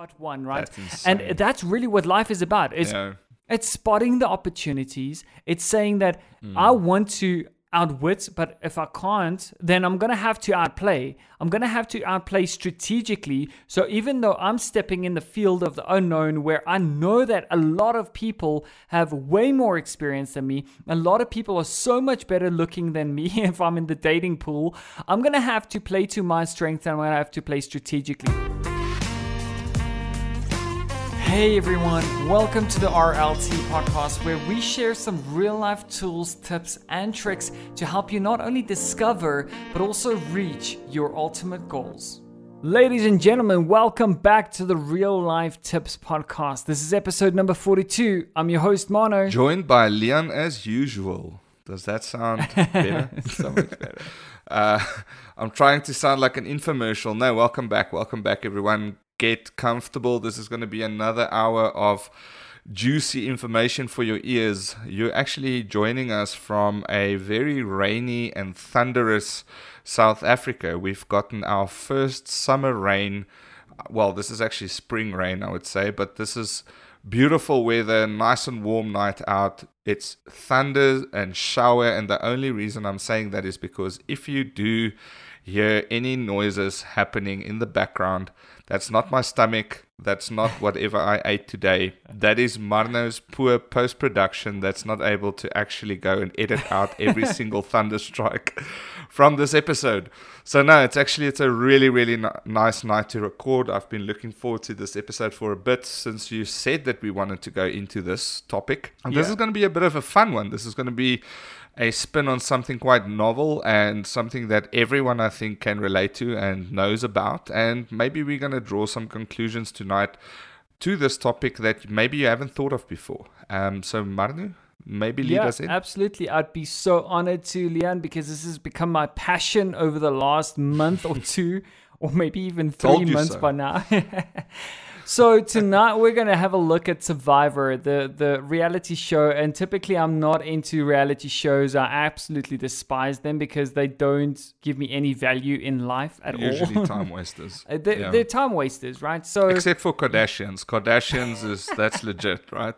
spot one, right? That's and that's really what life is about. Is Yeah. it's spotting the opportunities. It's saying that Hmm. I want to outwit, but if I can't, then I'm to have to outplay. I'm to have to outplay strategically. So even though I'm stepping in the field of the unknown where I know that a lot of people have way more experience than me, a lot of people are so much better looking than me if I'm in the dating pool, I'm to have to play to my strength and I'm to have to play strategically. Hey everyone, welcome to the RLT podcast where we share some real life tools, tips, and tricks to help you not only discover but also reach your ultimate goals. Ladies and gentlemen, welcome back to the Real Life Tips podcast. This is episode number 42. I'm your host, Mono. Joined by Leon as usual. Does that sound better? so much better. Uh, I'm trying to sound like an infomercial. No, welcome back. Welcome back, everyone. Get comfortable. This is going to be another hour of juicy information for your ears. You're actually joining us from a very rainy and thunderous South Africa. We've gotten our first summer rain. Well, this is actually spring rain, I would say, but this is beautiful weather, nice and warm night out. It's thunder and shower, and the only reason I'm saying that is because if you do hear any noises happening in the background, that's not my stomach. That's not whatever I ate today. That is Marno's poor post production that's not able to actually go and edit out every single thunder strike from this episode. So no, it's actually it's a really really n- nice night to record. I've been looking forward to this episode for a bit since you said that we wanted to go into this topic. And this is going to be a bit of a fun one. This is going to be a spin on something quite novel and something that everyone I think can relate to and knows about. And maybe we're going to draw some conclusions tonight to this topic that maybe you haven't thought of before. Um, so Marnu, maybe lead yeah, us in. absolutely. I'd be so honored to, Leon, because this has become my passion over the last month or two, or maybe even three months so. by now. so tonight we're gonna have a look at Survivor, the the reality show. And typically, I'm not into reality shows. I absolutely despise them because they don't give me any value in life at Usually all. time wasters. Uh, they're, Yeah. they're time wasters, right? So Except for Kardashians. Kardashians is that's legit, right?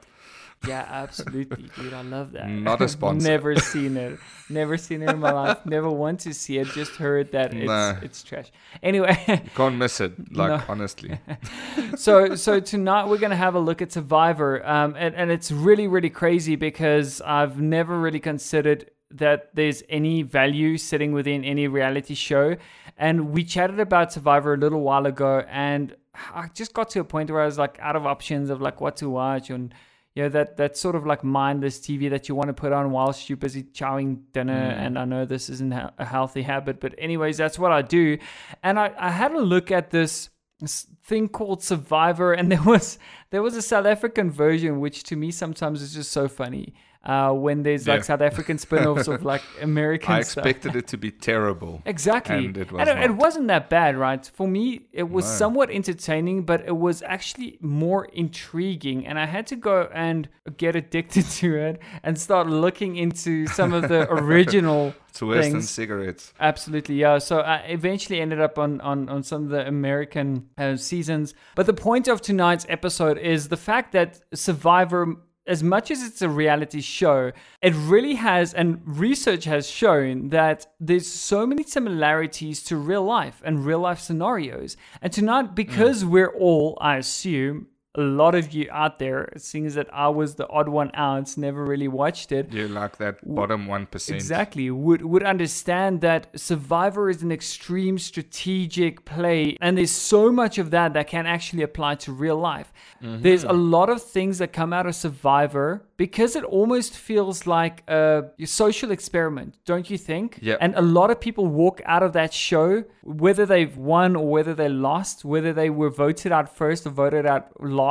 Yeah, absolutely, dude. I love that. Not a sponsor. Never seen it. Never seen it in my life. Never want to see it. Just heard that it's it's trash. Anyway, You can't miss it. Like No. honestly. so so tonight we're gonna have a look at Survivor, um, and and it's really really crazy because I've never really considered that there's any value sitting within any reality show, and we chatted about Survivor a little while ago, and I just got to a point where I was like out of options of like what to watch and. You know, that, that sort of like mindless TV that you want to put on whilst you're busy chowing dinner. Mm. And I know this isn't a healthy habit, but, anyways, that's what I do. And I, I had a look at this this thing called Survivor, and there was there was a South African version, which to me sometimes is just so funny. Uh, when there's like Yeah. South African spin-offs of like American I expected it to be terrible. Exactly. And it was And it, wasn't that bad, right? For me, it was No. somewhat entertaining, but it was actually more intriguing. And I had to go and get addicted to it and start looking into some of the original It's worse than things. cigarettes. Absolutely, yeah. So I eventually ended up on, on, on some of the American uh, seasons. But the point of tonight's episode is the fact that Survivor, as much as it's a reality show, it really has, and research has shown that there's so many similarities to real life and real life scenarios. And tonight, mm. because we're all, I assume, a lot of you out there, seeing as that I was the odd one out, never really watched it. You're like that bottom one percent. Exactly. Would would understand that Survivor is an extreme strategic play and there's so much of that that can actually apply to real life. Mm-hmm. There's a lot of things that come out of Survivor because it almost feels like a social experiment, don't you think? Yep. And a lot of people walk out of that show whether they've won or whether they lost, whether they were voted out first or voted out last,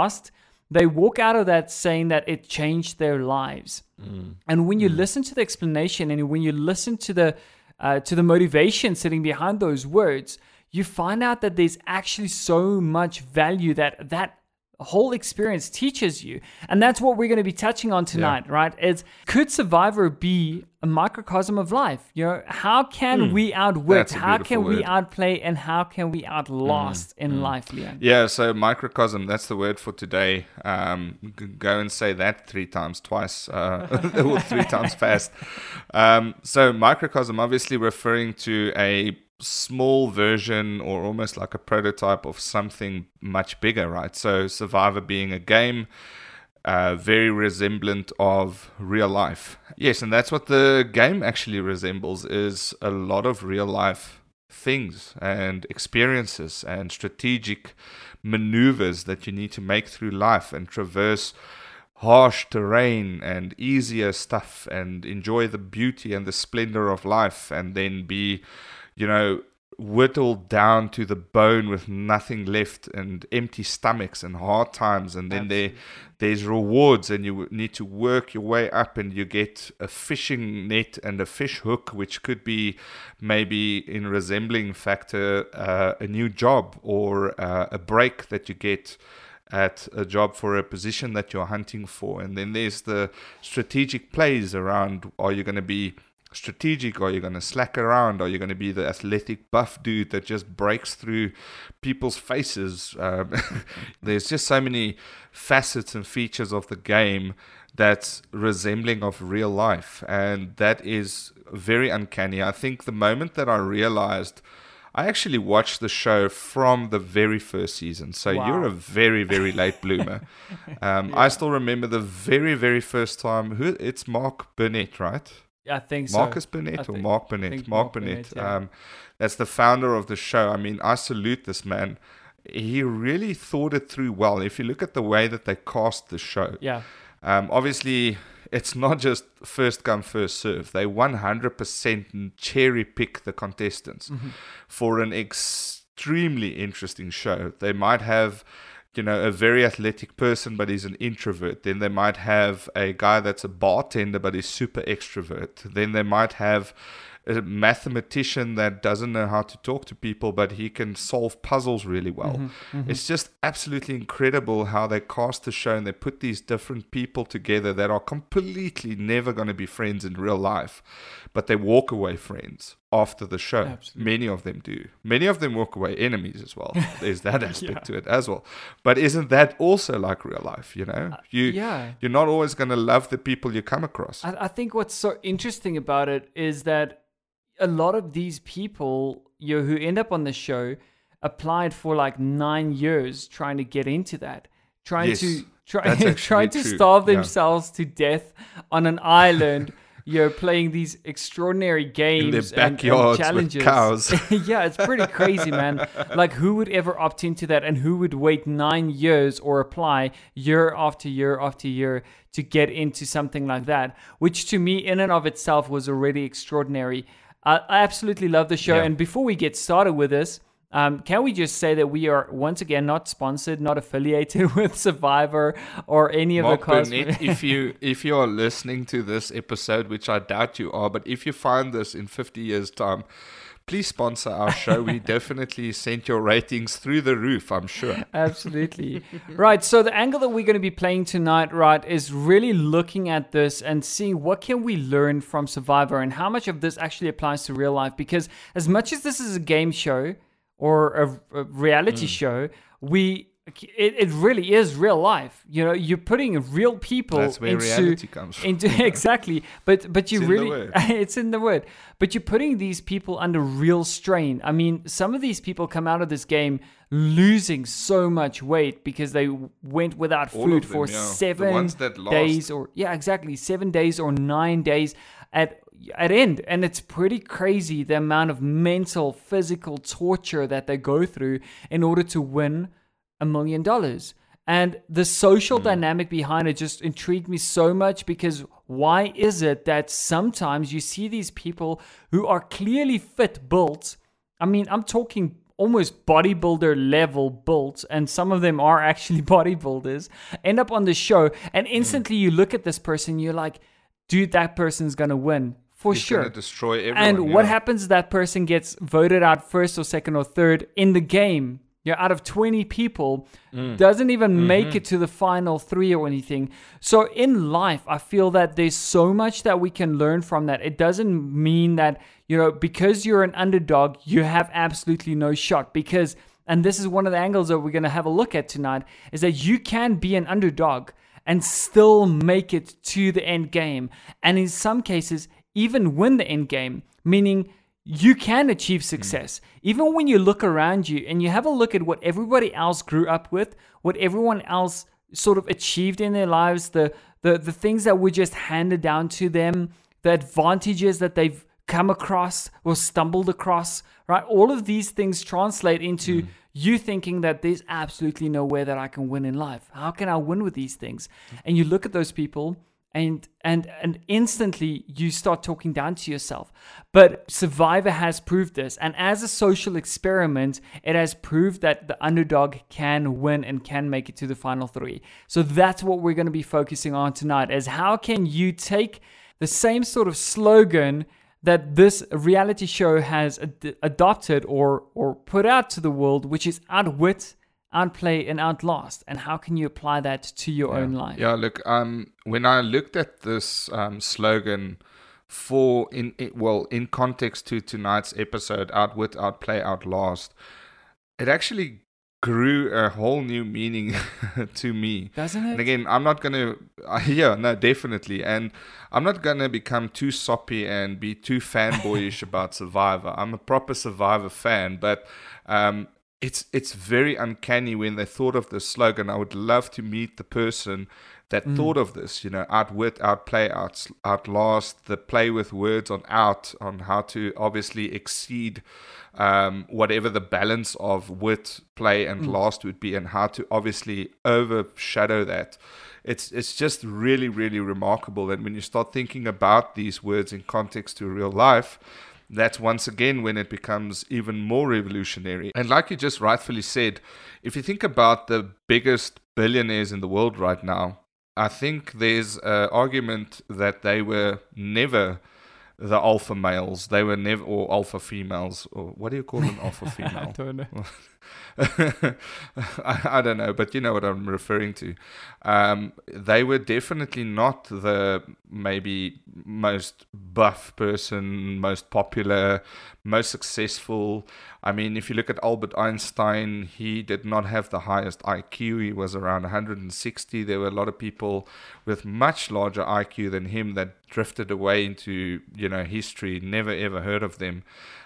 they walk out of that saying that it changed their lives. And when you listen to the explanation and when you listen to the uh, to the motivation sitting behind those words, you find out that there's actually so much value that that whole experience teaches you. And that's what we're going to be touching on tonight, yeah. right? It's could Survivor be a microcosm of life? You know, how can mm. we outwit? How can word. we outplay? And how can we outlast mm. in mm. life, Leon? Yeah, so microcosm, that's the word for today. Um, go and say that three times, twice, uh, or three times fast. Um, so microcosm, obviously referring to a small version or almost like a prototype of something much bigger, right? So Survivor being a game, uh, very resemblant of real life. Yes, and that's what the game actually resembles is a lot of real life things and experiences and strategic maneuvers that you need to make through life and traverse harsh terrain and easier stuff and enjoy the beauty and the splendor of life and then be you know, whittled down to the bone with nothing left and empty stomachs and hard times. And then there there's rewards and you need to work your way up and you get a fishing net and a fish hook which could be maybe in resembling factor uh, a new job or uh, a break that you get at a job for a position that you're hunting for. And then there's the strategic plays around are you going to be strategic? or you're going to slack around? or you're going to be the athletic buff dude that just breaks through people's faces? Um, there's just so many facets and features of the game that's resembling of real life, and that is very uncanny. I think the moment that I realized. I actually watched the show from the very first season. So wow. you're a very, very late bloomer. Um, yeah. I still remember the very, very first time. Who? It's Mark Burnett, right? I think so. Marcus Burnett or Mark Burnett? Mark, Mark Burnett. Burnett yeah. um, that's the founder of the show. I mean, I salute this man. He really thought it through well. If you look at the way that they cast the show, yeah. Um, obviously, it's not just first come first serve. They 100% cherry pick the contestants mm-hmm. for an extremely interesting show. They might have you know, a very athletic person, but he's an introvert. Then they might have a guy that's a bartender, but he's super extrovert. Then they might have a mathematician that doesn't know how to talk to people, but he can solve puzzles really well. Mm-hmm, mm-hmm. It's just absolutely incredible how they cast the show and they put these different people together that are completely never going to be friends in real life, but they walk away friends after the show. Absolutely. Many of them do. Many of them walk away enemies as well. There's that aspect yeah. to it as well. But isn't that also like real life? You know, uh, you yeah. you're not always going to love the people you come across. I, I think what's so interesting about it is that a lot of these people you know, who end up on the show applied for like nine years trying to get into that, trying yes, to try, trying to starve themselves yeah. to death on an island. you're playing these extraordinary games in and, and, challenges. cows. yeah, it's pretty crazy, man. Like, who would ever opt into that, and who would wait nine years or apply year after year after year to get into something like that? Which, to me, in and of itself, was already extraordinary. I, I absolutely love the show. Yeah. And before we get started with this, um, can we just say that we are once again not sponsored, not affiliated with Survivor or any of Mark the cast? if you if you are listening to this episode, which I doubt you are, but if you find this in fifty years' time, please sponsor our show. we definitely sent your ratings through the roof, I'm sure. Absolutely. right. So the angle that we're going to be playing tonight, right, is really looking at this and seeing what can we learn from Survivor and how much of this actually applies to real life. Because as much as this is a game show or a, a reality mm. show, we it, it really is real life. You know, you're putting real people That's where into, reality comes from. into exactly. But but you it's really it's in the word. But you're putting these people under real strain. I mean, some of these people come out of this game losing so much weight because they went without All food them, for yeah. seven days or yeah, exactly seven days or nine days at at end and it's pretty crazy the amount of mental physical torture that they go through in order to win a million dollars. And the social mm. dynamic behind it just intrigued me so much because why is it that sometimes you see these people who are clearly fit built? I mean, I'm talking almost bodybuilder level built, and some of them are actually bodybuilders, end up on the show, and hmm. instantly you look at this person, you're like, dude, that person's gonna win for He's sure. destroy everyone. And yeah. what happens? That person gets voted out first or second or third in the game you know, out of 20 people Mm. doesn't even Mm-hmm. make it to the final three or anything. So in life, I feel that there's so much that we can learn from that. It doesn't mean that, you know, because you're an underdog, you have absolutely no shot. Because, and this is one of the angles that we're going to have a look at tonight, is that you can be an underdog and still make it to the end game. And in some cases, even win the end game, meaning you can achieve hmm. success. Even when you look around you and you have a look at what everybody else grew up with, what everyone else sort of achieved in their lives, the the, the things that were just handed down to them, the advantages that they've come across or stumbled across, right? All of these things translate into hmm. you thinking that there's absolutely no way that I can win in life. How can I win with these things? Hmm. And you look at those people and and and instantly you start talking down to yourself. But survivor has proved this. And as a social experiment it has proved that the underdog can win and can make it to the final 3 so that's what we're going to be focusing on tonight is how can you take the same sort of slogan that this reality show has ad- adopted or or put out to the world which is outwit outplay and outlast and how can you apply that to your own life Yeah, look, um, when I looked at this um, slogan for in it, well in context to tonight's episode, outwit, outplay, outlast, it actually grew a whole new meaning to me. doesn't it And again, I'm not gonna, uh, yeah, no, definitely, and I'm not gonna become too soppy and be too fanboyish about Survivor. I'm a proper Survivor fan, but um, it's it's very uncanny when they thought of this slogan. I would love to meet the person that thought of this. You know, outwit, outplay, out, outlast. The play with words on out on how to obviously exceed um, whatever the balance of wit, play, and last would be, and how to obviously overshadow that. It's it's just really really remarkable. And when you start thinking about these words in context to real life, that's once again when it becomes even more revolutionary. And like you just rightfully said, if you think about the biggest billionaires in the world right now, I think there's an argument that they were never the alpha males. They were never, or alpha females, or what do you call an alpha female? don't know I, I don't know, but you know what I'm referring to. Um, they were definitely not the maybe most buff person, most popular, most successful. I mean, if you look at Albert Einstein, he did not have the highest IQ. He was around 160. There were a lot of people with much larger IQ than him that drifted away into you know history. Never ever heard of them.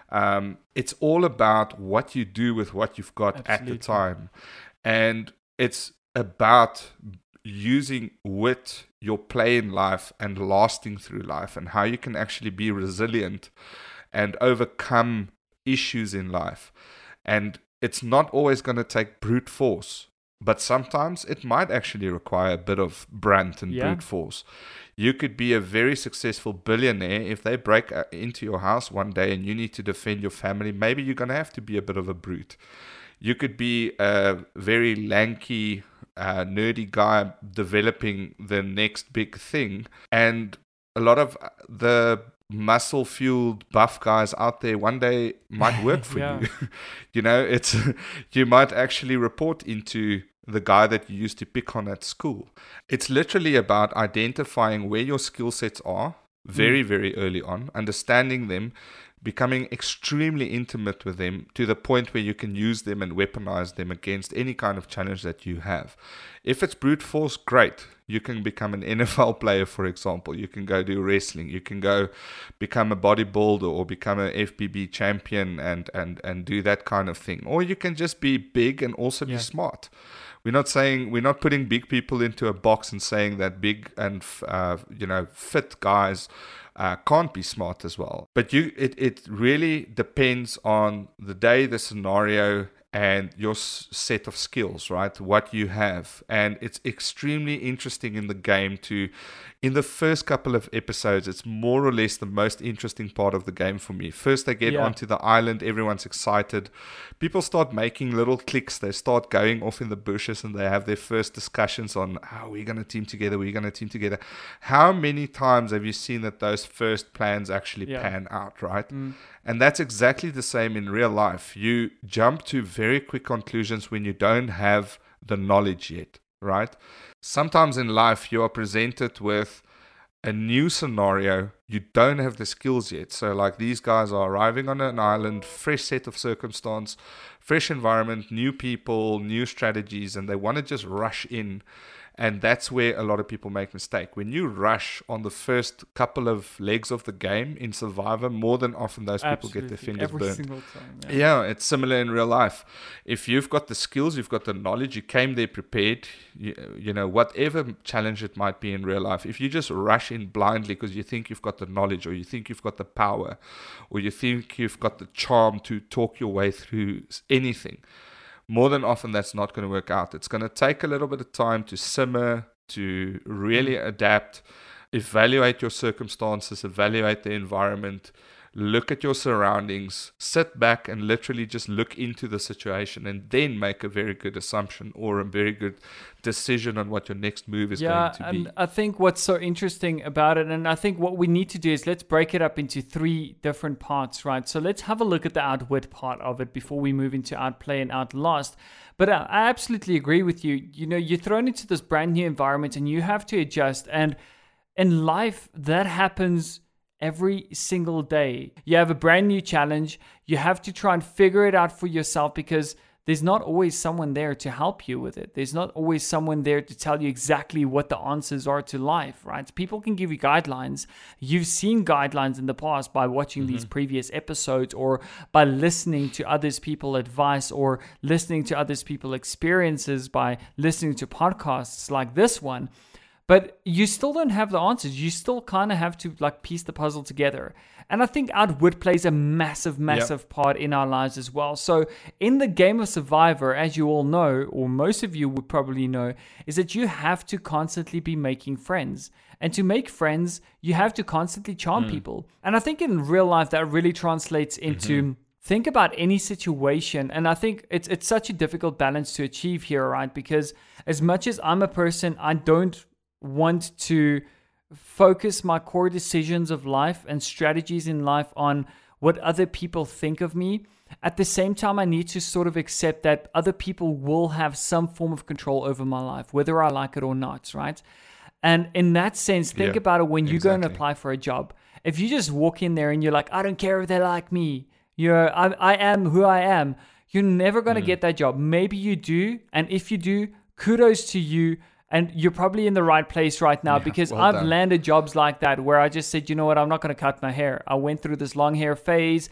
Um, it's all about what you do with what you've got at the time. And it's about using wit, your play in life, and lasting through life, and how you can actually be resilient and overcome issues in life. And it's not always going to take brute force, but sometimes it might actually require a bit of brunt and Yeah. brute force. You could be a very successful billionaire if they break uh, into your house one day and you need to defend your family. Maybe you're going to have to be a bit of a brute. You could be a very lanky, uh, nerdy guy developing the next big thing. And a lot of uh, the muscle fueled buff guys out there one day might work for Yeah. you. you know, it's you might actually report into the guy that you used to pick on at school. It's literally about identifying where your skill sets are very, hmm. very early on, understanding them, becoming extremely intimate with them to the point where you can use them and weaponize them against any kind of challenge that you have. If it's brute force, great. You can become an NFL player, for example. You can go do wrestling. You can go become a bodybuilder or become an FBB champion and, and, and do that kind of thing. Or you can just be big and also Yeah. be smart. We're not saying we're not putting big people into a box and saying that big and uh, you know fit guys uh, can't be smart as well. But you, it it really depends on the day, the scenario, and your set of skills, right? What you have, and it's extremely interesting in the game to. In the first couple of episodes, it's more or less the most interesting part of the game for me. First, they get Yeah. onto the island, everyone's excited. People start making little cliques. They start going off in the bushes and they have their first discussions on how we're going to team together, we're going to team together. How many times have you seen that those first plans actually Yeah. pan out, right? Mm. And that's exactly the same in real life. You jump to very quick conclusions when you don't have the knowledge yet, right? Sometimes in life, you are presented with a new scenario, you don't have the skills yet. So, like these guys are arriving on an island, fresh set of circumstance, fresh environment, new people, new strategies, and they want to just rush in and that's where a lot of people make mistake. When you rush on the first couple of legs of the game in Survivor, more than often those people get their fingers Every burned. Single time, yeah. yeah, it's similar in real life. If you've got the skills, you've got the knowledge, you came there prepared, you, you know, whatever challenge it might be in real life, if you just rush in blindly because you think you've got the knowledge or you think you've got the power or you think you've got the charm to talk your way through anything, more than often that's not going to work out. It's going to take a little bit of time to simmer, to really adapt, evaluate your circumstances, evaluate the environment, look at your surroundings, sit back and literally just look into the situation and then make a very good assumption or a very good decision on what your next move is yeah, going to be. and I think what's so interesting about it, and I think what we need to do is let's break it up into three different parts, right? So let's have a look at the outwit part of it before we move into outplay and outlast. But I absolutely agree with you. You know, you're thrown into this brand new environment and you have to adjust. And in life, that happens every single day. You have a brand new challenge. You have to try and figure it out for yourself because there's not always someone there to help you with it. There's not always someone there to tell you exactly what the answers are to life, right? People can give you guidelines. You've seen guidelines in the past by watching mm-hmm. these previous episodes or by listening to others people advice or listening to others people experiences by listening to podcasts like this one but you still don't have the answers. You still kind of have to like piece the puzzle together. And I think outwit plays a massive, massive yep. part in our lives as well. So in the game of Survivor, as you all know, or most of you would probably know, is that you have to constantly be making friends. And to make friends, you have to constantly charm mm. people. And I think in real life that really translates into mm-hmm think about any situation and i think it's it's such a difficult balance to achieve here right because as much as i'm a person i don't want to focus my core decisions of life and strategies in life on what other people think of me. At the same time, I need to sort of accept that other people will have some form of control over my life, whether I like it or not, right? And in that sense, think yeah, about it when you exactly. go and apply for a job. If you just walk in there and you're like, I don't care if they like me, you're, I, I am who I am, you're never going to mm. get that job. Maybe you do. And if you do, kudos to you and you're probably in the right place right now yeah, because well I've done. landed jobs like that where I just said, you know what, I'm not going to cut my hair. I went through this long hair phase.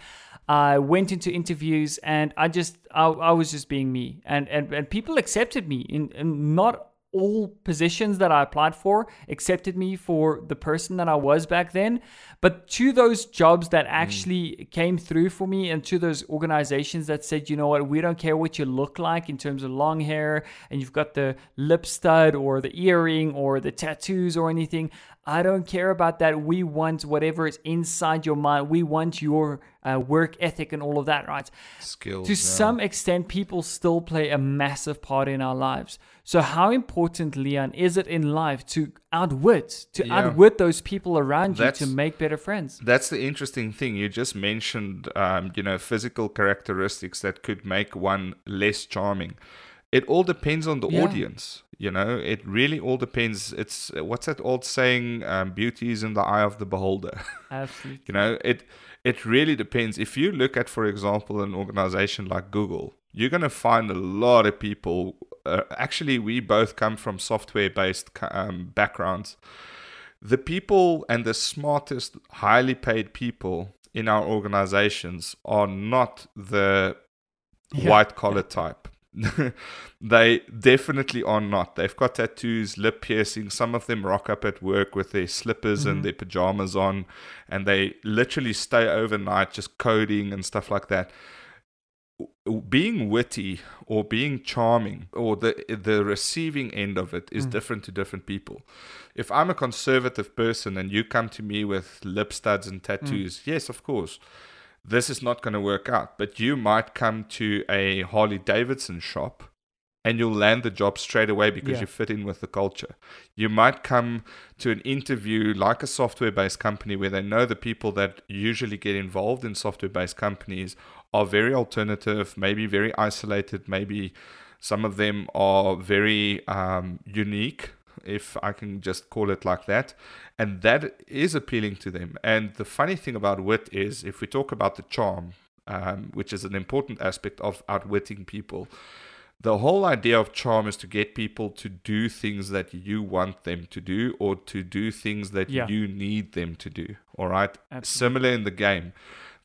I went into interviews and I just, I, I was just being me. And, and, and people accepted me in, in not all positions that I applied for accepted me for the person that I was back then. But to those jobs that mm. actually mm. came through for me and to those organizations that said, you know what, we don't care what you look like in terms of long hair and you've got the lip stud or the earring or the tattoos or anything. I don't care about that. We want whatever is inside your mind. We want your uh, work ethic and all of that, right? Skills. To yeah. some extent, people still play a massive part in our lives. So, how important, Leon, is it in life to outwit, to yeah. outwit those people around you to make better friends? That's the interesting thing. You just mentioned, um, you know, physical characteristics that could make one less charming. It all depends on the yeah. audience. You know, it really all depends. It's what's that old saying? Um, beauty is in the eye of the beholder. Absolutely. you know, it it really depends. If you look at, for example, an organization like Google, you're going to find a lot of people. Uh, actually, we both come from software-based um, backgrounds. The people and the smartest, highly paid people in our organizations are not the yeah. white collar type. they definitely are not. They've got tattoos, lip piercing. Some of them rock up at work with their slippers mm-hmm. and their pajamas on, and they literally stay overnight just coding and stuff like that. Being witty or being charming or the the receiving end of it is mm. different to different people. If I'm a conservative person and you come to me with lip studs and tattoos, mm. yes, of course this is not going to work out. But you might come to a Harley Davidson shop and you'll land the job straight away because yeah. you fit in with the culture. You might come to an interview like a software based company where they know the people that usually get involved in software based companies are very alternative, maybe very isolated, maybe some of them are very um, unique, if I can just call it like that. And that is appealing to them. And the funny thing about wit is, if we talk about the charm, um, which is an important aspect of outwitting people, the whole idea of charm is to get people to do things that you want them to do or to do things that yeah. you need them to do. All right. Absolutely. Similar in the game.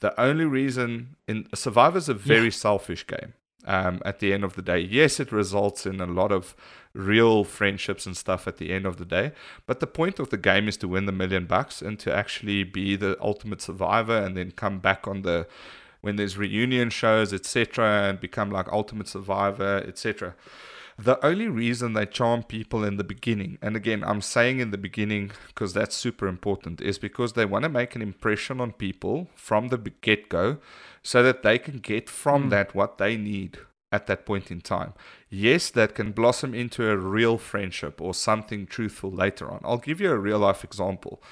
The only reason in Survivor is a very yeah. selfish game. Um, at the end of the day, yes, it results in a lot of real friendships and stuff at the end of the day. But the point of the game is to win the million bucks and to actually be the ultimate survivor and then come back on the when there's reunion shows, etc., and become like Ultimate Survivor, etc. The only reason they charm people in the beginning, and again, I'm saying in the beginning because that's super important, is because they want to make an impression on people from the get go so that they can get from mm. that what they need at that point in time. Yes, that can blossom into a real friendship or something truthful later on. I'll give you a real life example.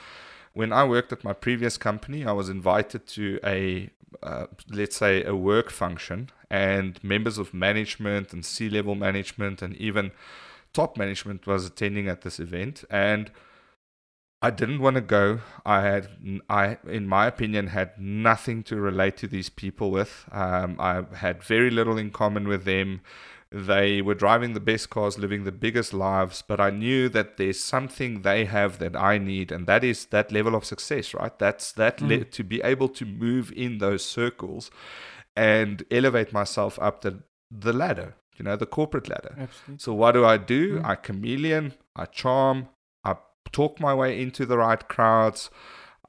When I worked at my previous company, I was invited to a uh, let's say, a work function, and members of management and C level management and even top management was attending at this event. And I didn't want to go. I had, I, in my opinion, had nothing to relate to these people with. Um, I had very little in common with them. They were driving the best cars, living the biggest lives, but I knew that there's something they have that I need, and that is that level of success, right? That's that mm. le- to be able to move in those circles and elevate myself up the the ladder, you know, the corporate ladder. Absolutely. So what do I do? Mm. I chameleon, I charm, I talk my way into the right crowds.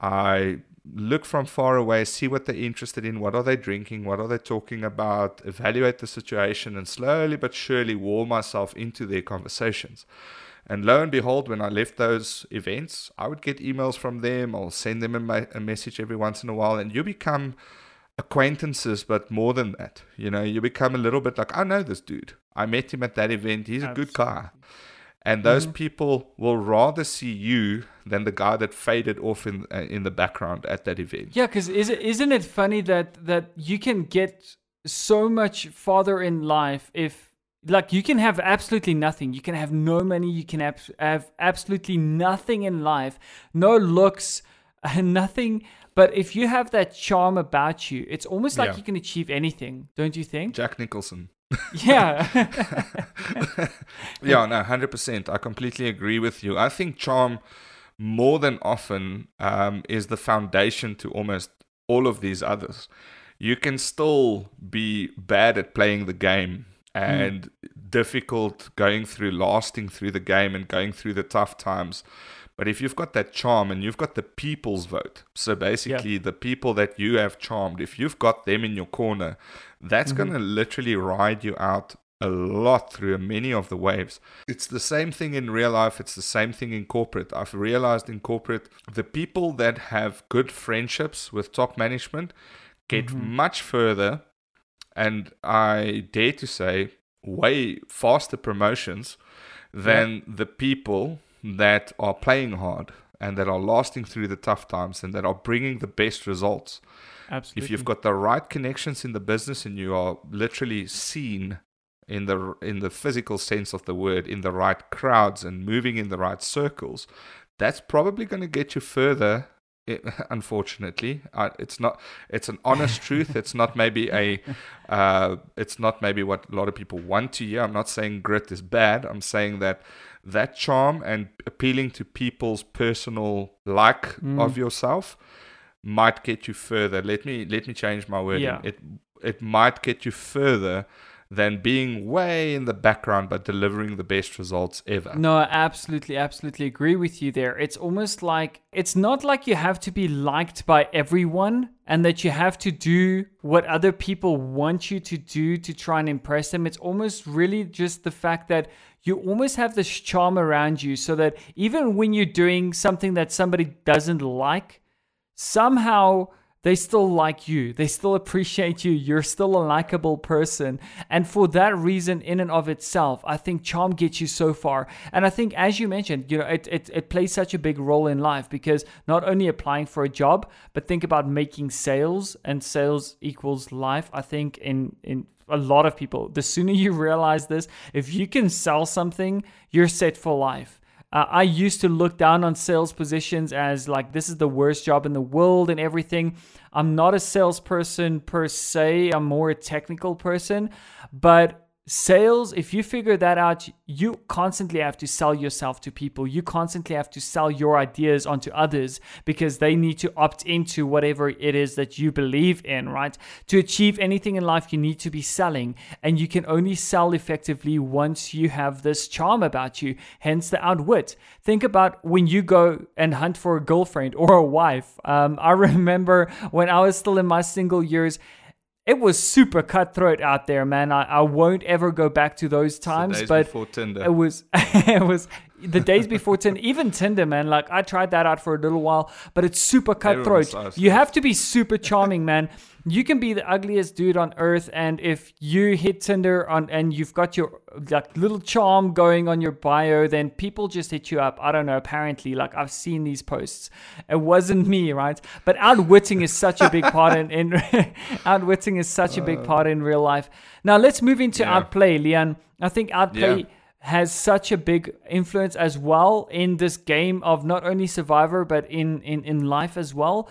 I look from far away, see what they're interested in, what are they drinking, what are they talking about, evaluate the situation, and slowly but surely wall myself into their conversations. And lo and behold, when I left those events, I would get emails from them. I'll send them a, ma- a message every once in a while, and you become acquaintances, but more than that. You know, you become a little bit like, I know this dude. I met him at that event. He's Absolutely. a good guy. And those mm-hmm. people will rather see you than the guy that faded off in uh, in the background at that event. Yeah, because is it, isn't it funny that that you can get so much farther in life if like you can have absolutely nothing you can have no money you can have, have absolutely nothing in life no looks nothing but if you have that charm about you it's almost like yeah. you can achieve anything don't you think jack nicholson yeah. yeah, no, 100%. I completely agree with you. I think charm more than often um, is the foundation to almost all of these others. You can still be bad at playing the game and mm. difficult going through, lasting through the game and going through the tough times. But if you've got that charm and you've got the people's vote, so basically yeah. the people that you have charmed, if you've got them in your corner, that's mm-hmm. going to literally ride you out a lot through many of the waves. It's the same thing in real life, it's the same thing in corporate. I've realized in corporate, the people that have good friendships with top management get mm-hmm. much further, and I dare to say, way faster promotions than yeah. the people that are playing hard and that are lasting through the tough times and that are bringing the best results. Absolutely. If you've got the right connections in the business and you are literally seen in the in the physical sense of the word in the right crowds and moving in the right circles, that's probably going to get you further unfortunately uh, it's not it's an honest truth it's not maybe a uh, it's not maybe what a lot of people want to hear i'm not saying grit is bad i'm saying that that charm and appealing to people's personal like mm. of yourself might get you further. Let me let me change my wording. Yeah. It it might get you further than being way in the background but delivering the best results ever. No, I absolutely, absolutely agree with you there. It's almost like it's not like you have to be liked by everyone and that you have to do what other people want you to do to try and impress them. It's almost really just the fact that you almost have this charm around you so that even when you're doing something that somebody doesn't like, somehow they still like you. They still appreciate you. You're still a likable person. And for that reason, in and of itself, I think charm gets you so far. And I think, as you mentioned, you know, it, it, it plays such a big role in life because not only applying for a job, but think about making sales and sales equals life. I think in, in a lot of people, the sooner you realize this, if you can sell something, you're set for life. Uh, I used to look down on sales positions as like this is the worst job in the world and everything. I'm not a salesperson per se, I'm more a technical person, but Sales, if you figure that out, you constantly have to sell yourself to people. You constantly have to sell your ideas onto others because they need to opt into whatever it is that you believe in, right? To achieve anything in life, you need to be selling, and you can only sell effectively once you have this charm about you, hence the outwit. Think about when you go and hunt for a girlfriend or a wife. Um, I remember when I was still in my single years it was super cutthroat out there, man. I, I won't ever go back to those times. but it was it was the days before Tinder, even Tinder, man. Like I tried that out for a little while, but it's super cutthroat. You have to be super charming, man. You can be the ugliest dude on earth and if you hit tinder on and you've got your like little charm going on your bio then people just hit you up. I don't know apparently like i've seen these posts. It wasn't me right? But outwitting is such a big part in, in outwitting is such a big part in real life. Now let's move into yeah. outplay leon. I think outplay yeah has such a big influence as well in this game of not only survivor but in in, in life as well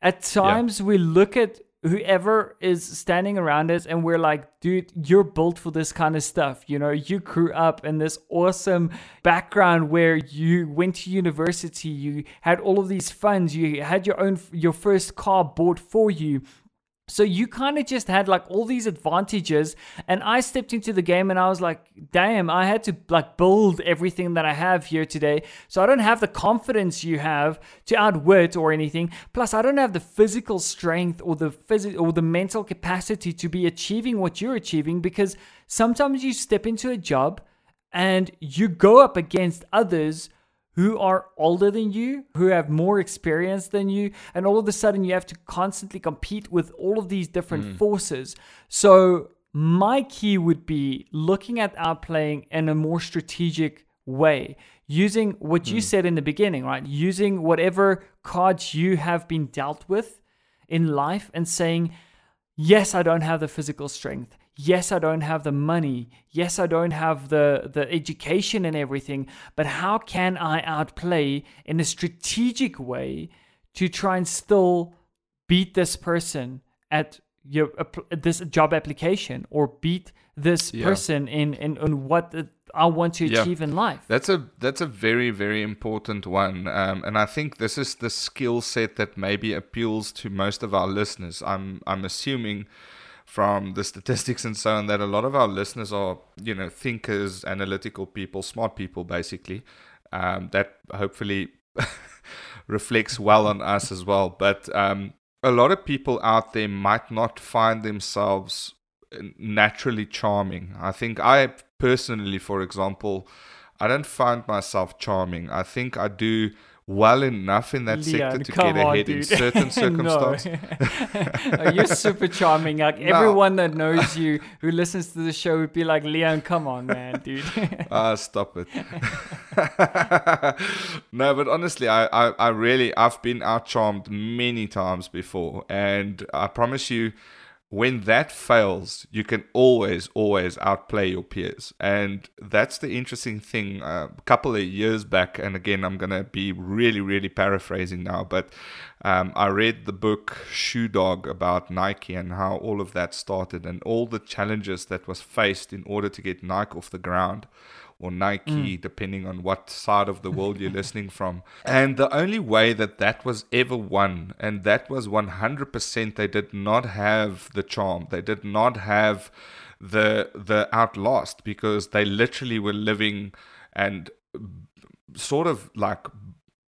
at times yeah. we look at whoever is standing around us and we're like dude you're built for this kind of stuff you know you grew up in this awesome background where you went to university you had all of these funds you had your own your first car bought for you so you kind of just had like all these advantages and I stepped into the game and I was like, damn, I had to like build everything that I have here today. So I don't have the confidence you have to outwit or anything. Plus I don't have the physical strength or the phys- or the mental capacity to be achieving what you're achieving because sometimes you step into a job and you go up against others who are older than you, who have more experience than you, and all of a sudden you have to constantly compete with all of these different mm. forces. So, my key would be looking at our playing in a more strategic way, using what you mm. said in the beginning, right? Using whatever cards you have been dealt with in life and saying, Yes, I don't have the physical strength yes i don't have the money yes i don't have the the education and everything but how can i outplay in a strategic way to try and still beat this person at your this job application or beat this yeah. person in, in in what I want to achieve yeah. in life. That's a that's a very very important one, um, and I think this is the skill set that maybe appeals to most of our listeners. I'm I'm assuming from the statistics and so on that a lot of our listeners are, you know, thinkers, analytical people, smart people, basically. Um, that hopefully reflects well on us as well. But um, a lot of people out there might not find themselves naturally charming. I think I personally, for example, I don't find myself charming. I think I do well enough in that Leon, sector to get on, ahead dude. in certain circumstances. oh, you're super charming. Like no. everyone that knows you who listens to the show would be like, Leon, come on, man, dude. Ah, uh, stop it. no, but honestly, I, I, I really, I've been out charmed many times before, and I promise you when that fails, you can always, always outplay your peers. And that's the interesting thing. Uh, a couple of years back, and again, I'm going to be really, really paraphrasing now, but um, I read the book Shoe Dog about Nike and how all of that started and all the challenges that was faced in order to get Nike off the ground or Nike, mm. depending on what side of the world you're listening from. And the only way that that was ever won, and that was 100%, they did not have the charm. They did not have the the outlast because they literally were living and sort of like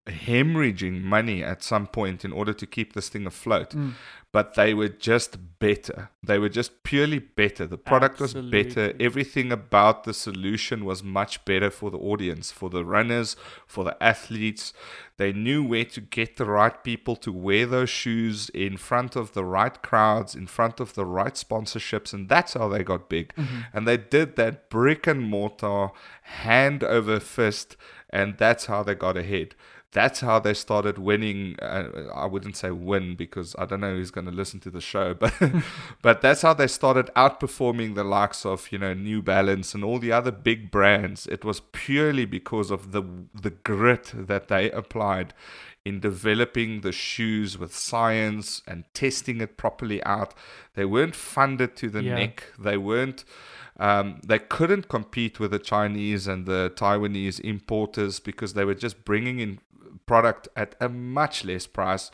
hemorrhaging money at some point in order to keep this thing afloat. Mm. But they were just better. They were just purely better. The product was better. Everything about the solution was much better for the audience, for the runners, for the athletes. They knew where to get the right people to wear those shoes in front of the right crowds, in front of the right sponsorships, and that's how they got big. Mm-hmm. And they did that brick and mortar, hand over fist, and that's how they got ahead. That's how they started winning. Uh, I wouldn't say win because I don't know who's going to listen to the show, but but that's how they started outperforming the likes of you know New Balance and all the other big brands. It was purely because of the the grit that they applied in developing the shoes with science and testing it properly out. They weren't funded to the Yeah. neck. They weren't. Um, they couldn't compete with the Chinese and the Taiwanese importers because they were just bringing in product at a much less price,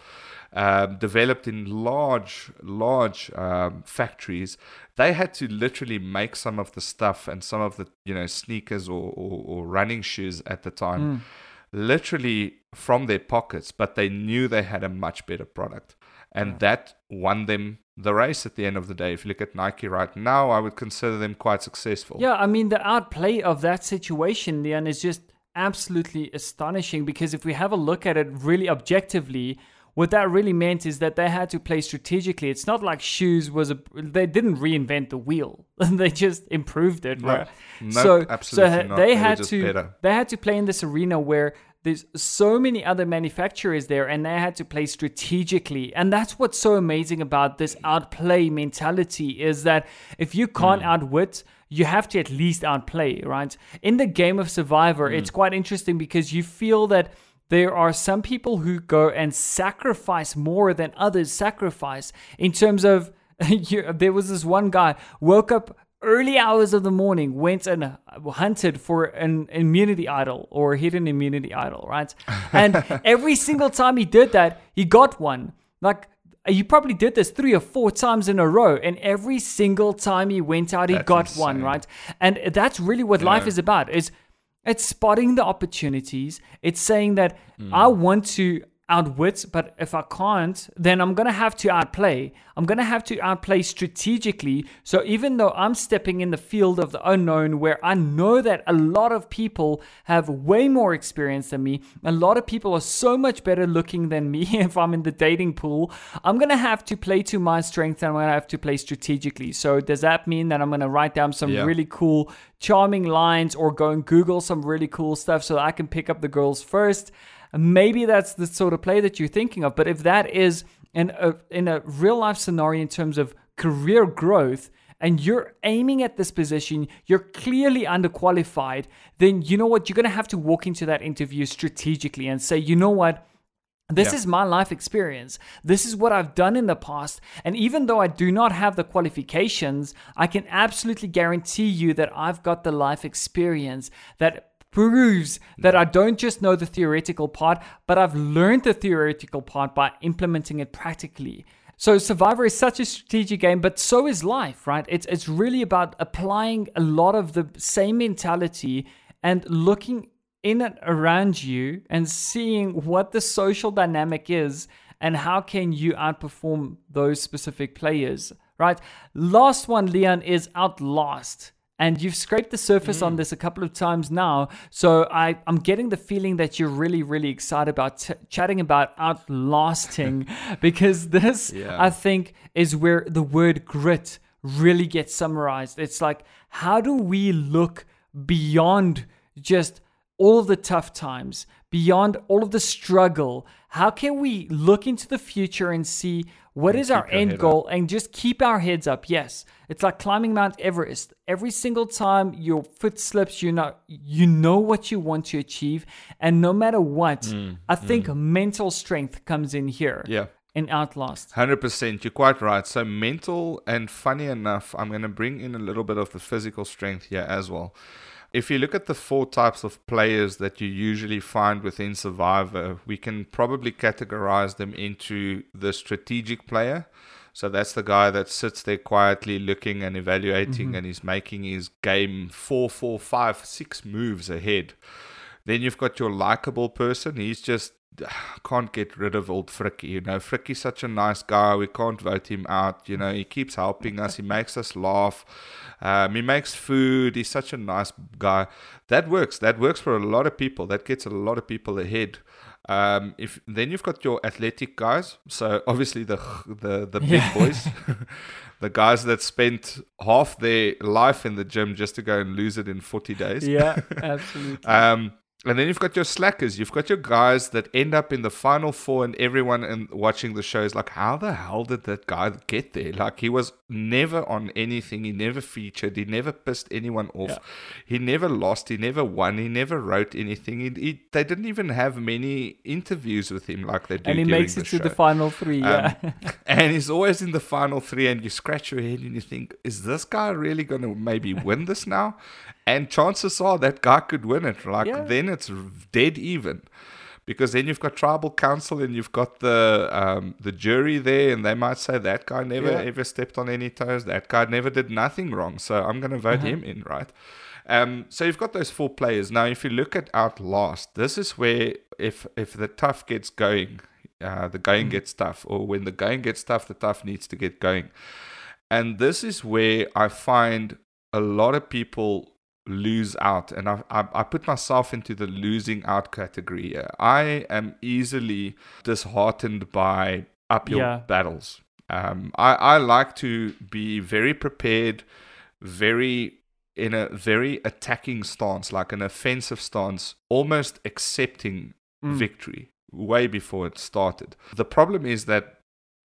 um, developed in large, large um, factories. They had to literally make some of the stuff and some of the you know sneakers or, or, or running shoes at the time, literally from their pockets. But they knew they had a much better product, and that won them the race at the end of the day. If you look at Nike right now, I would consider them quite successful. Yeah, I mean, the outplay of that situation, Leon, is just absolutely astonishing because if we have a look at it really objectively, what that really meant is that they had to play strategically. It's not like shoes was a they didn't reinvent the wheel. they just improved it, right? No, so absolutely so they had to better. they had to play in this arena where there's so many other manufacturers there and they had to play strategically and that's what's so amazing about this outplay mentality is that if you can't Hmm. outwit you have to at least outplay right? In the game of survivor Hmm. it's quite interesting because you feel that there are some people who go and sacrifice more than others sacrifice in terms of you, there was this one guy woke up early hours of the morning went and hunted for an immunity idol or hidden immunity idol right? And every single time he did that he got one. Like he probably did this three or four times in a row and every single time he went out he That's got one right? And that's really what life is about is it's spotting the opportunities. It's saying that Mm. i want to outwit but if i can't then i'm gonna have to outplay i'm gonna have to outplay strategically so even though i'm stepping in the field of the unknown where i know that a lot of people have way more experience than me a lot of people are so much better looking than me if i'm in the dating pool i'm gonna have to play to my strength and i'm gonna have to play strategically so does that mean that i'm gonna write down some Yeah. really cool, charming lines or go and Google some really cool stuff so I can pick up the girls first. Maybe that's the sort of play that you're thinking of. But if that is in a, in a real life scenario in terms of career growth, and you're aiming at this position, you're clearly underqualified, then you know what? You're going to have to walk into that interview strategically and say, you know what? This Yeah. is my life experience. This is what I've done in the past. And even though I do not have the qualifications, I can absolutely guarantee you that I've got the life experience that proves that I don't just know the theoretical part, but I've learned the theoretical part by implementing it practically. So Survivor is such a strategic game, but so is life, right? It's it's really about applying a lot of the same mentality and looking in and around you and seeing what the social dynamic is and how can you outperform those specific players right last one leon is outlast and you've scraped the surface on mm. this a couple of times now. So I, i'm getting the feeling that you're really really excited about t- chatting about outlasting because this Yeah. i think is where the word grit really gets summarized. It's like how do we look beyond just all of the tough times, beyond all of the struggle, how can we look into the future and see what And is our end goal and just keep our heads up? Yes, it's like climbing Mount Everest. Every single time your foot slips, you know you know what you want to achieve, and no matter what, I think mental strength comes in here. Mm, Yeah. In Outlast. 100%. You're quite right. So, mental and funny enough, I'm going to bring in a little bit of the physical strength here as well. If you look at the four types of players that you usually find within Survivor, we can probably categorize them into the strategic player. So that's the guy that sits there quietly looking and evaluating mm-hmm. and he's making his game four, four, five, six moves ahead. Then you've got your likable person. He's just can't get rid of old Fricky. You know, Fricky's such a nice guy. We can't vote him out. You know, he keeps helping us. He makes us laugh. Um, he makes food. He's such a nice guy. That works. That works for a lot of people. That gets a lot of people ahead. Um, if then you've got your athletic guys. So obviously the the the big yeah. boys, the guys that spent half their life in the gym just to go and lose it in forty days. Yeah, absolutely. um, and then you've got your slackers. You've got your guys that end up in the final four, and everyone in watching the show is like, "How the hell did that guy get there?" Like he was never on anything. He never featured. He never pissed anyone off. Yeah. He never lost. He never won. He never wrote anything. He, he, they didn't even have many interviews with him like they do. And he makes it to the final three. Um, yeah, and he's always in the final three. And you scratch your head and you think, "Is this guy really going to maybe win this now?" And chances are that guy could win it. Like yeah. then it's dead even. Because then you've got tribal council and you've got the um, the jury there, and they might say that guy never yeah. ever stepped on any toes. That guy never did nothing wrong, so I'm going to vote uh-huh. him in, right? Um, so you've got those four players. Now, if you look at Outlast, this is where if if the tough gets going, uh, the going mm. gets tough, or when the going gets tough, the tough needs to get going. And this is where I find a lot of people lose out and I, I, I put myself into the losing out category i am easily disheartened by uphill yeah. battles um, I, I like to be very prepared very in a very attacking stance like an offensive stance almost accepting mm. victory way before it started the problem is that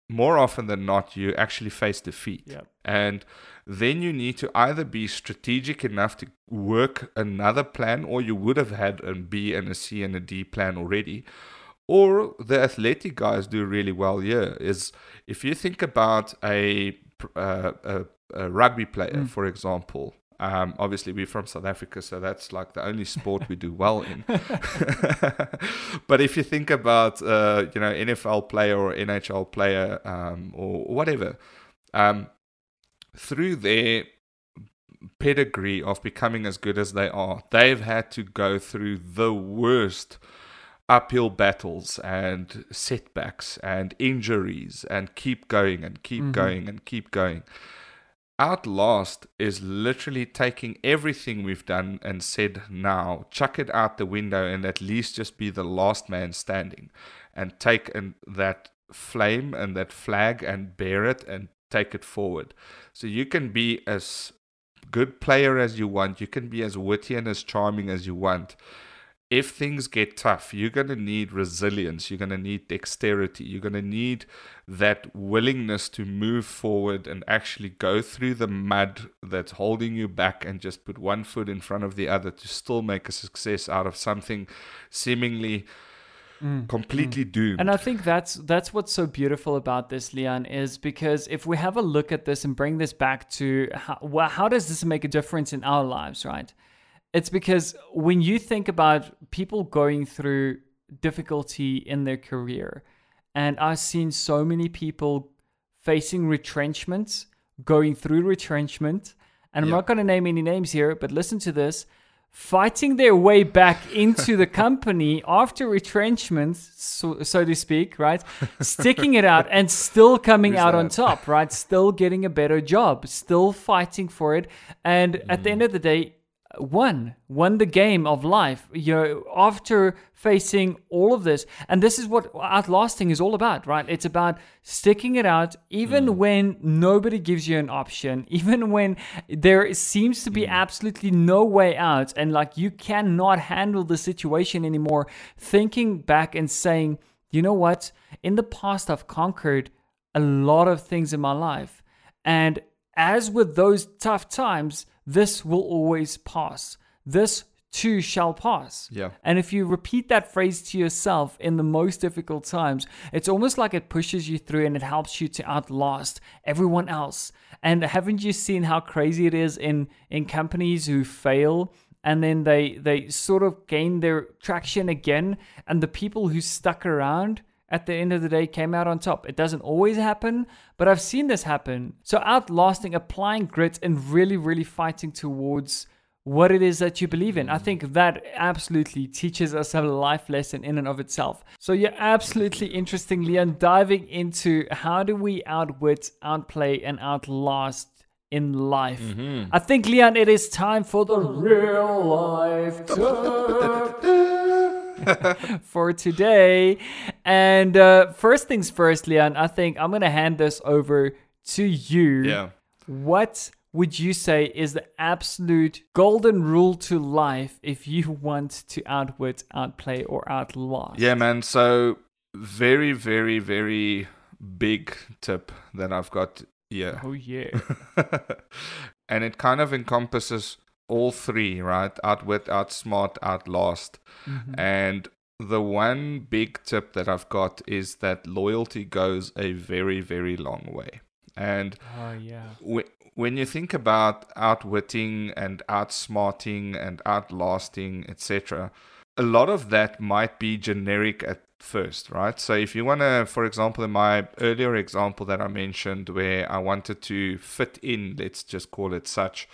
more often than not you actually face defeat yep. and then you need to either be strategic enough to work another plan, or you would have had a B and a C and a D plan already. Or the athletic guys do really well here. Is if you think about a, uh, a, a rugby player, mm. for example, um, obviously, we're from South Africa, so that's like the only sport we do well in. but if you think about, uh, you know, NFL player or NHL player um, or whatever, um, through their pedigree of becoming as good as they are, they've had to go through the worst uphill battles and setbacks and injuries and keep going and keep mm-hmm. going and keep going. Outlast is literally taking everything we've done and said now, chuck it out the window and at least just be the last man standing and take and that flame and that flag and bear it and take it forward. So you can be as good player as you want, you can be as witty and as charming as you want. If things get tough, you're going to need resilience, you're going to need dexterity, you're going to need that willingness to move forward and actually go through the mud that's holding you back and just put one foot in front of the other to still make a success out of something seemingly Mm, completely mm. doomed. And I think that's that's what's so beautiful about this, Leon, is because if we have a look at this and bring this back to how, well, how does this make a difference in our lives, right? It's because when you think about people going through difficulty in their career, and I've seen so many people facing retrenchments, going through retrenchment, and I'm not going to name any names here, but listen to this fighting their way back into the company after retrenchment, so, so to speak, right? Sticking it out and still coming Who's out that? on top, right? Still getting a better job, still fighting for it. And mm. at the end of the day, won won the game of life you know after facing all of this and this is what outlasting is all about right it's about sticking it out even mm. when nobody gives you an option even when there seems to be mm. absolutely no way out and like you cannot handle the situation anymore thinking back and saying you know what in the past i've conquered a lot of things in my life and as with those tough times this will always pass. This too shall pass. Yeah. And if you repeat that phrase to yourself in the most difficult times, it's almost like it pushes you through and it helps you to outlast everyone else. And haven't you seen how crazy it is in in companies who fail and then they they sort of gain their traction again and the people who stuck around at the end of the day came out on top. It doesn't always happen, but I've seen this happen. So outlasting, applying grit, and really, really fighting towards what it is that you believe in. I think that absolutely teaches us a life lesson in and of itself. So you're absolutely interesting, Leon, diving into how do we outwit, outplay, and outlast in life. Mm-hmm. I think, Leon, it is time for the real life for today. And uh, first things first, Leon, I think I'm going to hand this over to you. Yeah. What would you say is the absolute golden rule to life if you want to outwit, outplay, or outlast? Yeah, man. So very, very, very big tip that I've got yeah. Oh yeah. and it kind of encompasses all three, right? Outwit, outsmart, outlast. Mhm. And the one big tip that I've got is that loyalty goes a very, very long way. And Oh yeah. wh- when you think about outwitting and outsmarting and outlasting, etc., a lot of that might be generic at first, right? So if you want to, for example, in my earlier example that I mentioned, where I wanted to fit in, let's just call it such,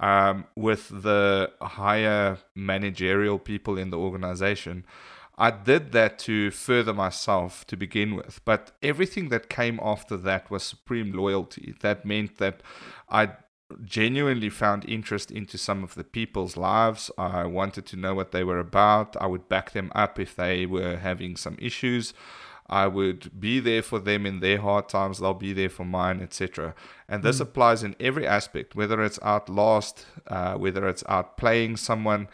um, with the higher managerial people in the organization. I did that to further myself to begin with, but everything that came after that was supreme loyalty. That meant that I genuinely found interest into some of the people's lives. I wanted to know what they were about. I would back them up if they were having some issues. I would be there for them in their hard times, they'll be there for mine, etc. And this applies in every aspect, whether it's outlast, uh, whether it's outplaying someone.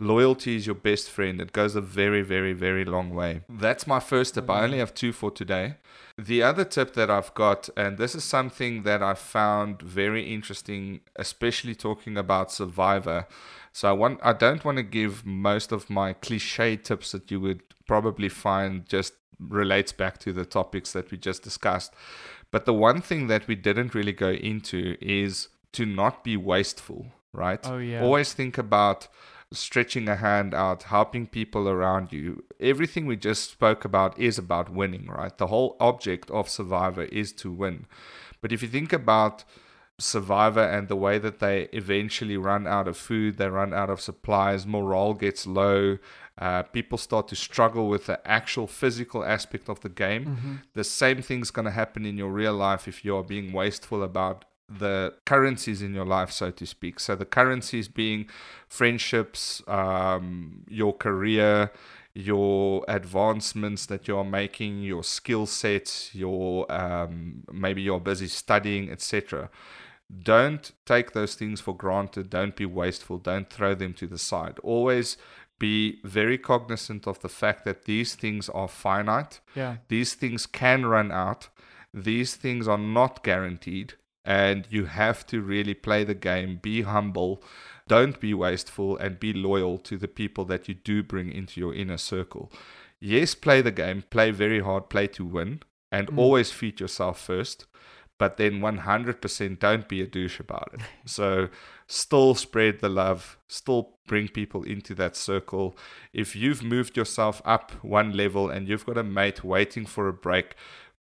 Loyalty is your best friend. It goes a very, very, very long way. That's my first tip. I only have two for today. The other tip that I've got, and this is something that I found very interesting, especially talking about Survivor. So I want I don't want to give most of my cliche tips that you would probably find just relates back to the topics that we just discussed. But the one thing that we didn't really go into is to not be wasteful, right? Oh, yeah. Always think about stretching a hand out, helping people around you. Everything we just spoke about is about winning, right? The whole object of Survivor is to win. But if you think about Survivor and the way that they eventually run out of food, they run out of supplies, morale gets low, uh, people start to struggle with the actual physical aspect of the game. The same thing's going to happen in your real life if you are being wasteful about the currencies in your life, so to speak. So the currencies being friendships, um, your career, your advancements that you are making, your skill sets, your um, maybe you're busy studying, etc. Don't take those things for granted. Don't be wasteful. Don't throw them to the side. Always be very cognizant of the fact that these things are finite. Yeah. These things can run out. These things are not guaranteed. And you have to really play the game, be humble, don't be wasteful, and be loyal to the people that you do bring into your inner circle. Yes, play the game, play very hard, play to win, and mm. always feed yourself first. But then 100% don't be a douche about it. So, still spread the love, still bring people into that circle. If you've moved yourself up one level and you've got a mate waiting for a break,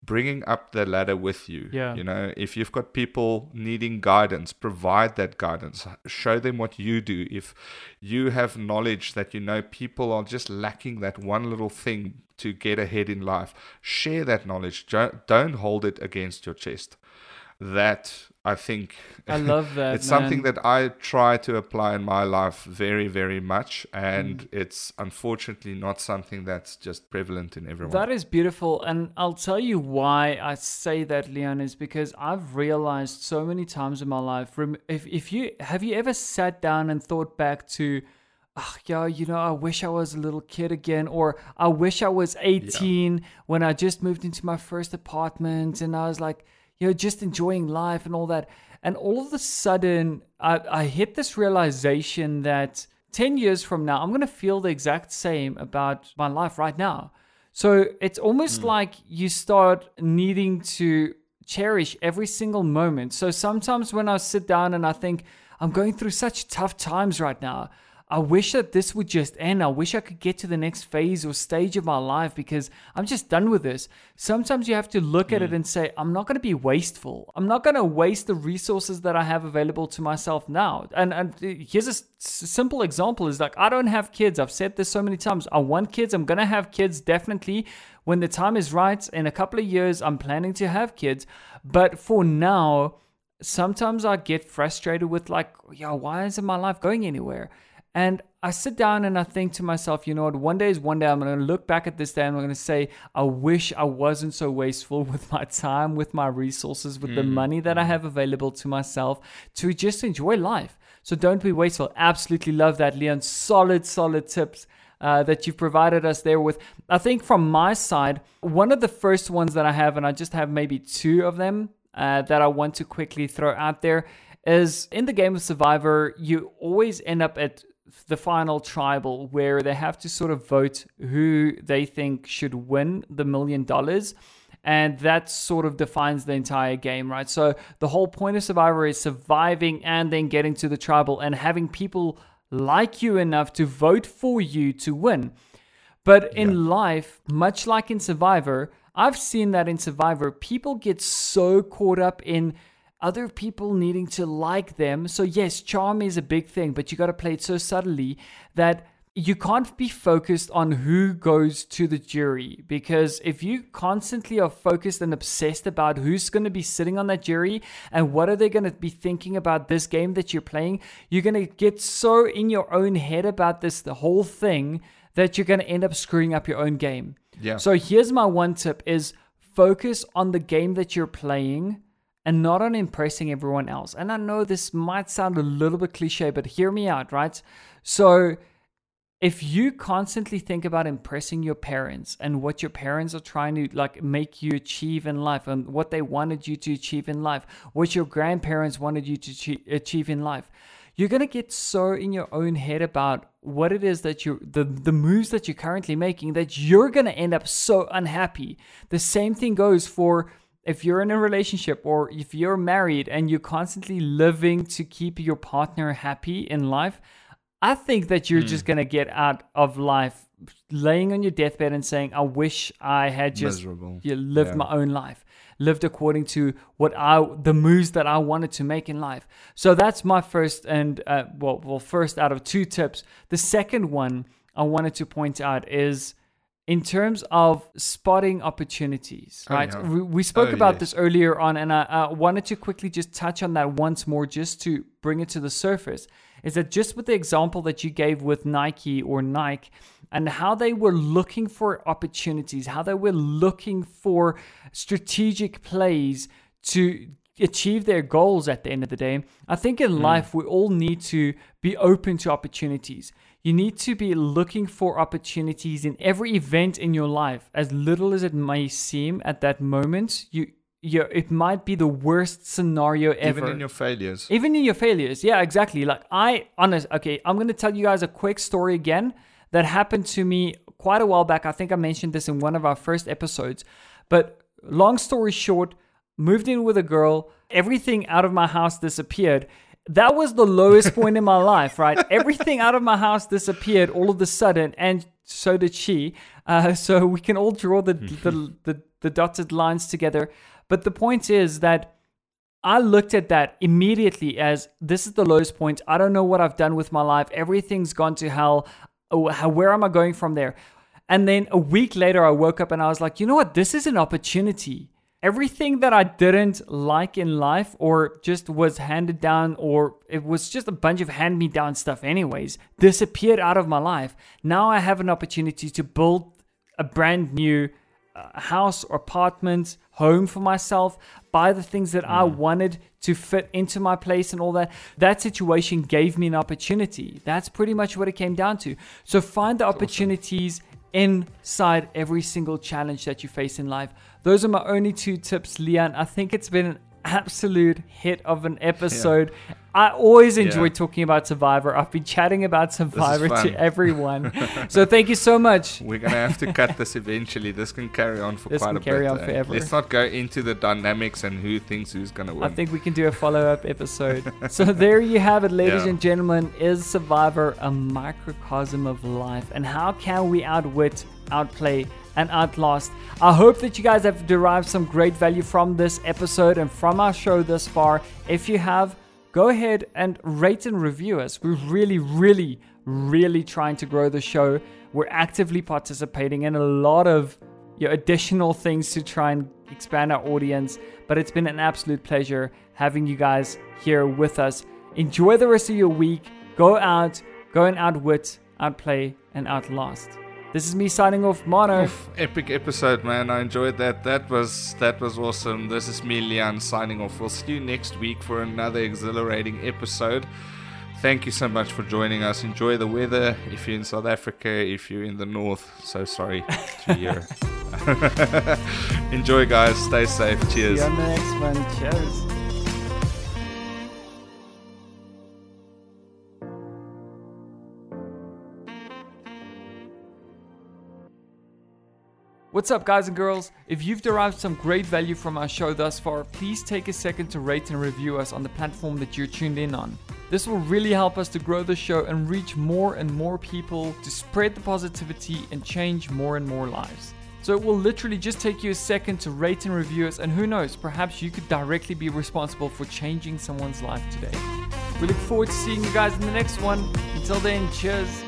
bringing up the ladder with you. Yeah. You know, if you've got people needing guidance, provide that guidance. Show them what you do. If you have knowledge that you know people are just lacking that one little thing to get ahead in life, share that knowledge. Don't hold it against your chest. That I think I love that. it's something that I try to apply in my life very, very much, and Mm. it's unfortunately not something that's just prevalent in everyone. That is beautiful. And I'll tell you why I say that, Leon, is because I've realized so many times in my life. If, if you have you ever sat down and thought back to, oh, yeah, you know, I wish I was a little kid again, or I wish I was 18 when I just moved into my first apartment and I was like, you know, just enjoying life and all that. And all of a sudden, I, I hit this realization that 10 years from now, I'm going to feel the exact same about my life right now. So it's almost hmm. like you start needing to cherish every single moment. So sometimes when I sit down and I think I'm going through such tough times right now, I wish that this would just end. I wish I could get to the next phase or stage of my life because I'm just done with this. Sometimes you have to look at it hmm. and say, I'm not going to be wasteful. I'm not going to waste the resources that I have available to myself now. And, and uh, here's a s- simple example is like, I don't have kids. I've said this so many times. I want kids. I'm going to have kids definitely when the time is right. In a couple of years, I'm planning to have kids. But for now, sometimes I get frustrated with like, yeah, why isn't my life going anywhere? And I sit down and I think to myself, you know what, one day is one day I'm going to look back at this day and I'm going to say, I wish I wasn't so wasteful with my time, with my resources, with mm. the money that I have available to myself to just enjoy life. So don't be wasteful. Absolutely love that, Leon. Solid, solid tips. Uh, that you've provided us there with. I think from my side, one of the first ones that I have, and I just have maybe two of them uh, that I want to quickly throw out there, is in the game of Survivor, you always end up at the final tribal where they have to sort of vote who they think should win the million dollars. And that sort of defines the entire game, right? So the whole point of Survivor is surviving and then getting to the tribal and having people like you enough to vote for you to win. But in yeah. life, much like in Survivor, I've seen that in Survivor, people get so caught up in other people needing to like them. So, yes, charm is a big thing, but you got to play it so subtly that you can't be focused on who goes to the jury because if you constantly are focused and obsessed about who's going to be sitting on that jury and what are they going to be thinking about this game that you're playing, you're going to get so in your own head about this the whole thing that you're going to end up screwing up your own game. Yeah. So here's my one tip is focus on the game that you're playing and not on impressing everyone else. And I know this might sound a little bit cliche, but hear me out, right? So, if you constantly think about impressing your parents and what your parents are trying to like make you achieve in life and what they wanted you to achieve in life, what your grandparents wanted you to achieve in life, you're going to get so in your own head about what it is that you the the moves that you're currently making that you're going to end up so unhappy. The same thing goes for if you're in a relationship or if you're married and you're constantly living to keep your partner happy in life, I think that you're mm. just going to get out of life laying on your deathbed and saying, I wish I had just you lived yeah. my own life, lived according to what I, the moves that I wanted to make in life. So that's my first and, uh, well, well, first out of two tips. The second one I wanted to point out is, in terms of spotting opportunities, oh, right? Oh, yeah. we, we, spoke oh, about yes. this earlier on, and I, I, wanted to quickly just touch on that once more, just to bring it to the surface. Is that just with the example that you gave with Nike or Nike, and how they were looking for opportunities, how they were looking for strategic plays to achieve their goals at the end of the day. I think in mm. life, we all need to be open to opportunities. You need to be looking for opportunities in every event in your life, as little as it may seem at that moment. You you, it might be the worst scenario ever. Even in your failures. Even in your failures. Yeah, exactly. Like I honest okay, I'm gonna tell you guys a quick story again that happened to me quite a while back. I think I mentioned this in one of our first episodes. But long story short, moved in with a girl, everything out of my house disappeared that was the lowest point in my life, right? Everything out of my house disappeared all of a sudden, and so did she. Uh, so we can all draw the, the, the, the dotted lines together. But the point is that I looked at that immediately as this is the lowest point. I don't know what I've done with my life. Everything's gone to hell. Oh, where am I going from there? And then a week later, I woke up and I was like, you know what? This is an opportunity everything that I didn't like in life or just was handed down or it was just a bunch of hand me down stuff, anyways, disappeared out of my life. Now I have an opportunity to build a brand new uh, house or apartment, home for myself, buy the things that mm. I wanted to fit into my place and all that. That situation gave me an opportunity. That's pretty much what it came down to. So find the That's opportunities awesome. inside every single challenge that you face in life those are my only two tips, Leon. I think it's been an absolute hit of an episode. Yeah. I always enjoy yeah. talking about Survivor. I've been chatting about Survivor to everyone. so thank you so much. We're gonna have to cut this eventually. This can carry on for this quite a bit. carry on uh, forever. Let's not go into the dynamics and who thinks who's gonna win. I think we can do a follow-up episode. so there you have it, ladies yeah. and gentlemen. Is Survivor a microcosm of life, and how can we outwit, outplay? and Outlast. I hope that you guys have derived some great value from this episode and from our show thus far. If you have, go ahead and rate and review us. We're really, really, really trying to grow the show. We're actively participating in a lot of you know, additional things to try and expand our audience. But it's been an absolute pleasure having you guys here with us. Enjoy the rest of your week. Go out, go and outwit, outplay, and outlast. This is me signing off, Mono. Oof, epic episode, man. I enjoyed that. That was that was awesome. This is me, Leon, signing off. We'll see you next week for another exhilarating episode. Thank you so much for joining us. Enjoy the weather if you're in South Africa, if you're in the north. So sorry to hear. Enjoy, guys. Stay safe. Cheers. See you on the next one. Cheers. What's up, guys and girls? If you've derived some great value from our show thus far, please take a second to rate and review us on the platform that you're tuned in on. This will really help us to grow the show and reach more and more people to spread the positivity and change more and more lives. So it will literally just take you a second to rate and review us, and who knows, perhaps you could directly be responsible for changing someone's life today. We look forward to seeing you guys in the next one. Until then, cheers.